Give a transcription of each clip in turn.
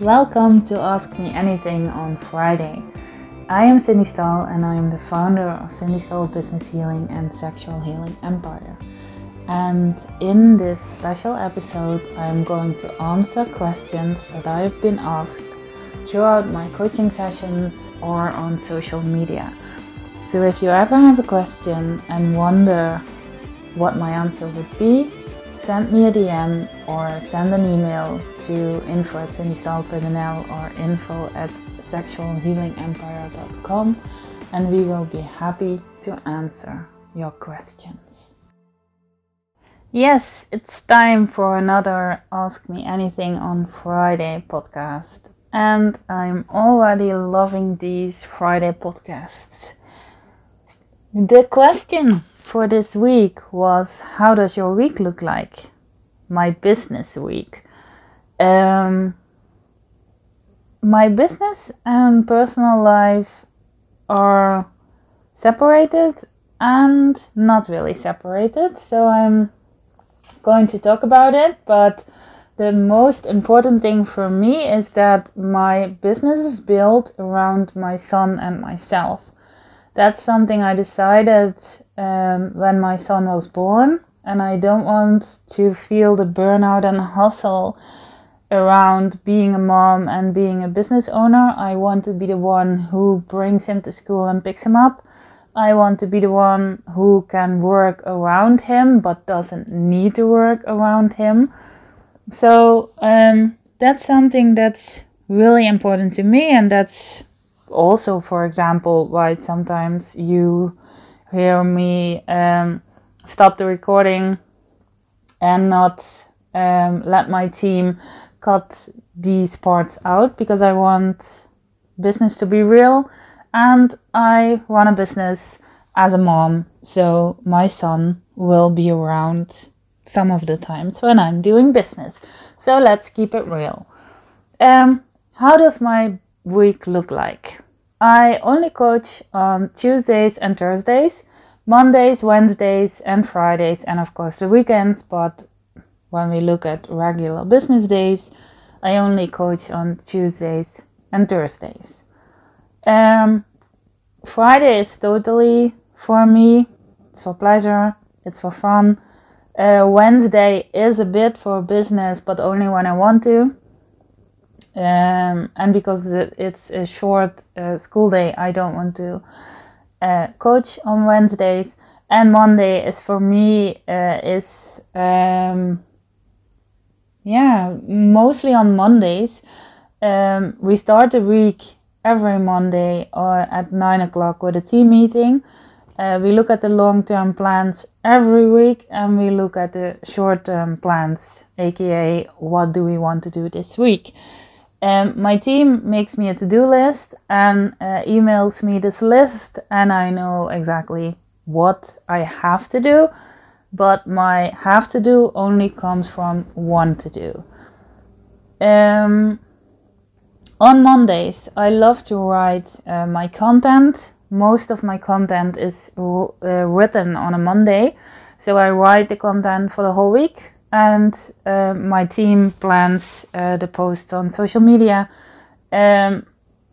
Welcome to Ask Me Anything on Friday. I am Cindy Stahl and I am the founder of Cindy Stahl Business Healing and Sexual Healing Empire. And in this special episode, I am going to answer questions that I have been asked throughout my coaching sessions or on social media. So if you ever have a question and wonder what my answer would be, send me a DM or send an email to info at or info at sexualhealingempire.com and we will be happy to answer your questions. Yes, it's time for another Ask Me Anything on Friday podcast. And I'm already loving these Friday podcasts. The question for this week was How does your week look like? My business week. Um, my business and personal life are separated and not really separated, so I'm going to talk about it. But the most important thing for me is that my business is built around my son and myself. That's something I decided um, when my son was born, and I don't want to feel the burnout and hustle around being a mom and being a business owner. I want to be the one who brings him to school and picks him up. I want to be the one who can work around him but doesn't need to work around him. So um, that's something that's really important to me, and that's also, for example, why sometimes you hear me um, stop the recording and not um, let my team cut these parts out because I want business to be real and I run a business as a mom, so my son will be around some of the times when I'm doing business. So let's keep it real. Um, how does my week look like? I only coach on Tuesdays and Thursdays, Mondays, Wednesdays, and Fridays, and of course the weekends. But when we look at regular business days, I only coach on Tuesdays and Thursdays. Um, Friday is totally for me, it's for pleasure, it's for fun. Uh, Wednesday is a bit for business, but only when I want to. Um, and because it's a short uh, school day, I don't want to uh, coach on Wednesdays. And Monday is for me uh, is um, yeah mostly on Mondays. Um, we start the week every Monday or at nine o'clock with a team meeting. Uh, we look at the long term plans every week and we look at the short term plans, aka what do we want to do this week. Um, my team makes me a to do list and uh, emails me this list, and I know exactly what I have to do, but my have to do only comes from want to do. Um, on Mondays, I love to write uh, my content. Most of my content is uh, written on a Monday, so I write the content for the whole week and uh, my team plans uh, the posts on social media. Um,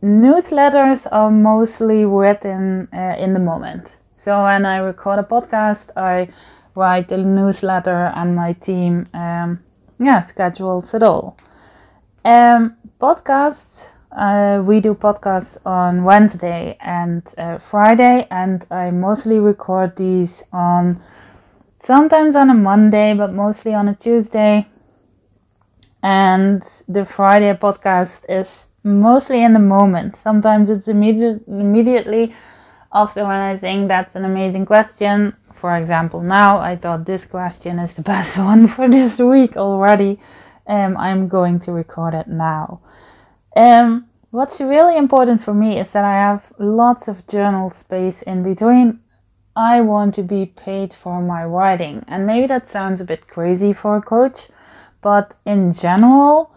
newsletters are mostly written uh, in the moment. So when I record a podcast, I write the newsletter, and my team, um, yeah, schedules it all. Um, podcasts. Uh, we do podcasts on Wednesday and uh, Friday, and I mostly record these on sometimes on a Monday, but mostly on a Tuesday. And the Friday podcast is mostly in the moment. Sometimes it's immediate, immediately after when I think that's an amazing question. For example, now I thought this question is the best one for this week already. Um, I'm going to record it now. Um, what's really important for me is that I have lots of journal space in between I want to be paid for my writing. And maybe that sounds a bit crazy for a coach, but in general,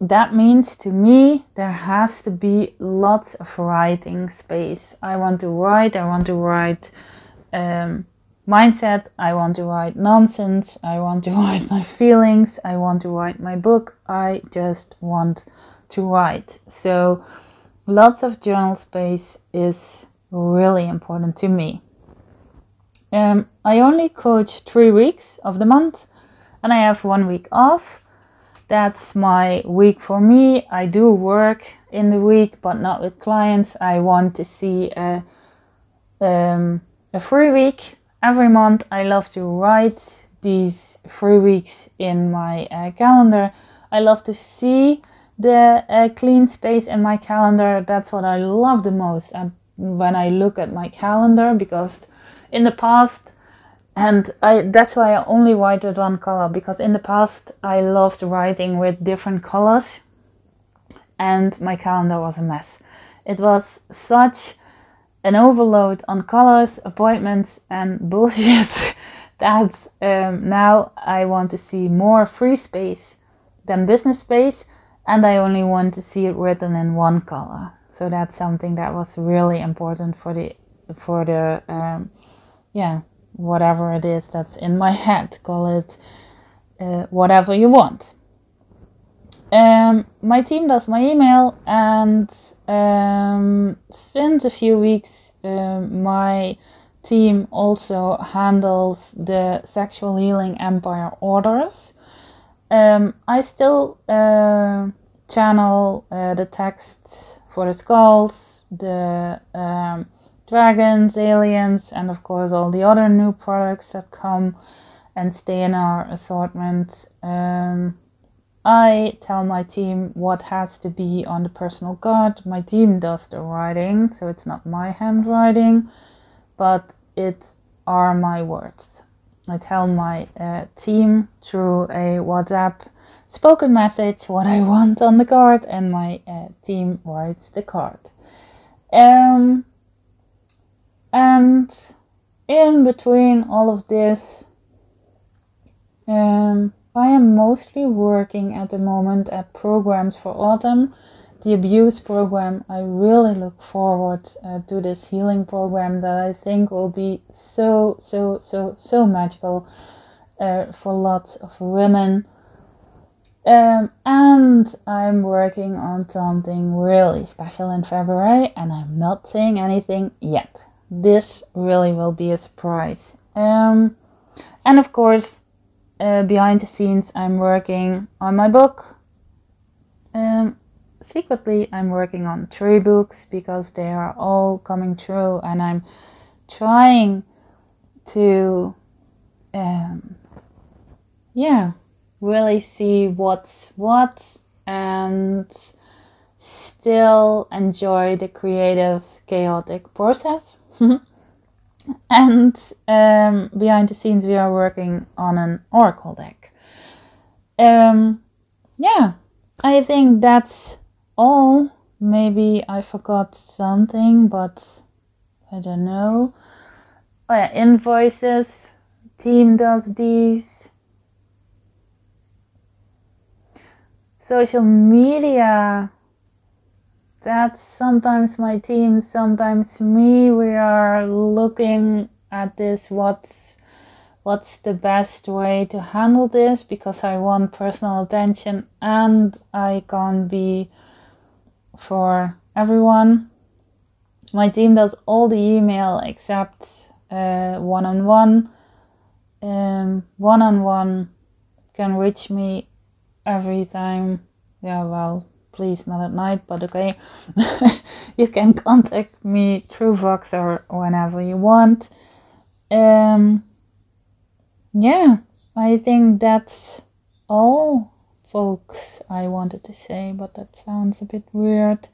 that means to me there has to be lots of writing space. I want to write, I want to write um, mindset, I want to write nonsense, I want to write my feelings, I want to write my book. I just want to write. So lots of journal space is really important to me. Um, I only coach three weeks of the month and I have one week off. That's my week for me. I do work in the week, but not with clients. I want to see a, um, a free week every month. I love to write these three weeks in my uh, calendar. I love to see the uh, clean space in my calendar. That's what I love the most. When I look at my calendar, because in the past, and I that's why I only write with one color because in the past I loved writing with different colors and my calendar was a mess. It was such an overload on colors, appointments, and bullshit that um, now I want to see more free space than business space, and I only want to see it written in one color. So that's something that was really important for the for the um, yeah whatever it is that's in my head. Call it uh, whatever you want. Um, my team does my email, and um, since a few weeks, um, my team also handles the sexual healing empire orders. Um, I still uh, channel uh, the text for the skulls, the um, dragons, aliens, and of course all the other new products that come and stay in our assortment. Um, I tell my team what has to be on the personal card. My team does the writing, so it's not my handwriting, but it are my words. I tell my uh, team through a WhatsApp spoken message what I want on the card, and my uh, team writes the card. Um, and in between all of this, um, I am mostly working at the moment at programs for autumn. The abuse program, I really look forward uh, to this healing program that I think will be so, so, so, so magical uh, for lots of women. Um, and I'm working on something really special in February, and I'm not saying anything yet this really will be a surprise. Um, and of course, uh, behind the scenes, I'm working on my book. Um, secretly, I'm working on three books because they are all coming true, and I'm trying to, um, yeah, really see what's what and still enjoy the creative, chaotic process. And um, behind the scenes, we are working on an Oracle deck. Um, yeah, I think that's all. Maybe I forgot something, but I don't know. Oh, yeah, invoices. Team does these. Social media that's sometimes my team, sometimes me. We are looking at this what's what's the best way to handle this because I want personal attention and I can't be for everyone. My team does all the email except uh, one on um, one. One on one can reach me every time. Yeah, well, please not at night, but okay. you can contact me through Voxer whenever you want. Um, yeah, I think that's all, folks, I wanted to say, but that sounds a bit weird.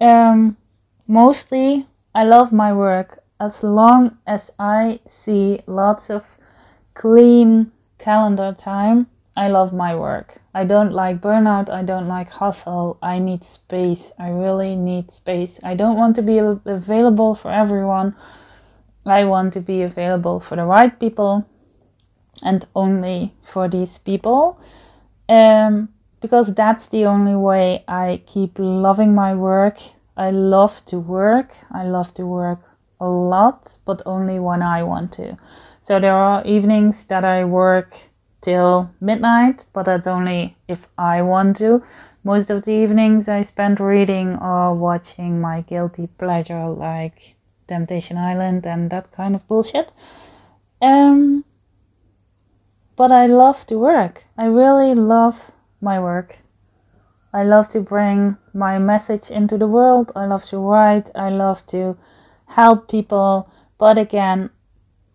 Um, mostly, I love my work as long as I see lots of clean calendar time I love my work. I don't like burnout. I don't like hustle. I need space. I really need space. I don't want to be available for everyone. I want to be available for the right people and only for these people. Um, because that's the only way I keep loving my work. I love to work. I love to work a lot, but only when I want to. So there are evenings that I work till midnight, but that's only if I want to. most of the evenings I spend reading or watching my guilty pleasure like Temptation Island and that kind of bullshit. Um, but I love to work. I really love my work. I love to bring my message into the world. I love to write. I love to help people. But again,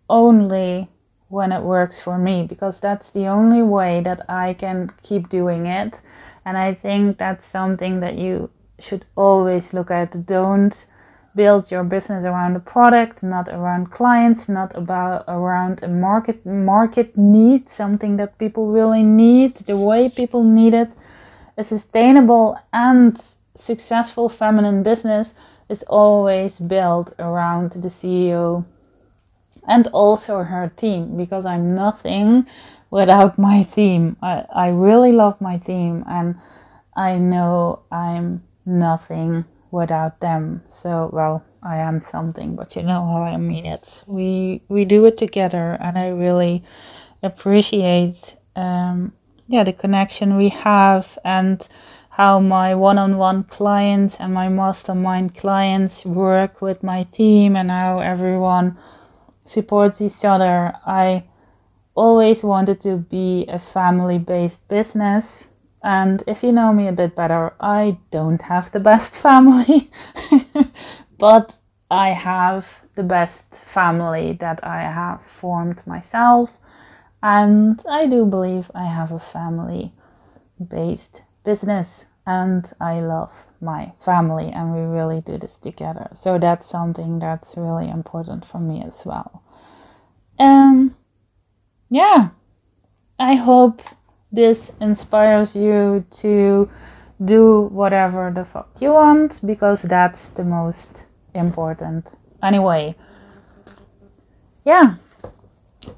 only when it works for me because that's the only way that I can keep doing it. And I think that's something that you should always look at. Don't build your business around a product, not around clients, not about around a market market need, something that people really need, the way people need it. A sustainable and successful feminine business is always built around the CEO and also her team because I'm nothing without my team. I, I really love my team and I know I'm nothing without them. So, well, I am something, but you know how I mean it. We we do it together, and I really appreciate um, yeah the connection we have and how my one-on-one clients and my mastermind clients work with my team and how everyone supports each other. I always wanted to be a family-based business and if you know me a bit better, I don't have the best family, but I have the best family that I have formed myself. And I do believe I have a family based business and I love my family and we really do this together. So that's something that's really important for me as well. Um yeah. I hope this inspires you to do whatever the fuck you want because that's the most important anyway yeah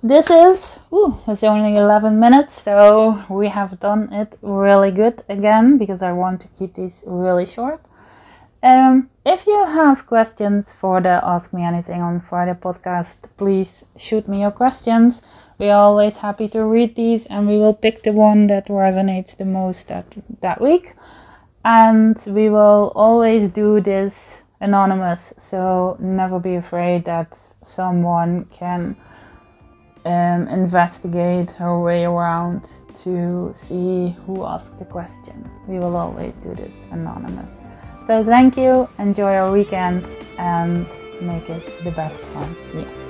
this is ooh, it's only 11 minutes so we have done it really good again because i want to keep these really short um, if you have questions for the ask me anything on friday podcast please shoot me your questions we're always happy to read these and we will pick the one that resonates the most that, that week. And we will always do this anonymous, so never be afraid that someone can um, investigate her way around to see who asked the question. We will always do this anonymous. So thank you, enjoy your weekend, and make it the best one. Yeah.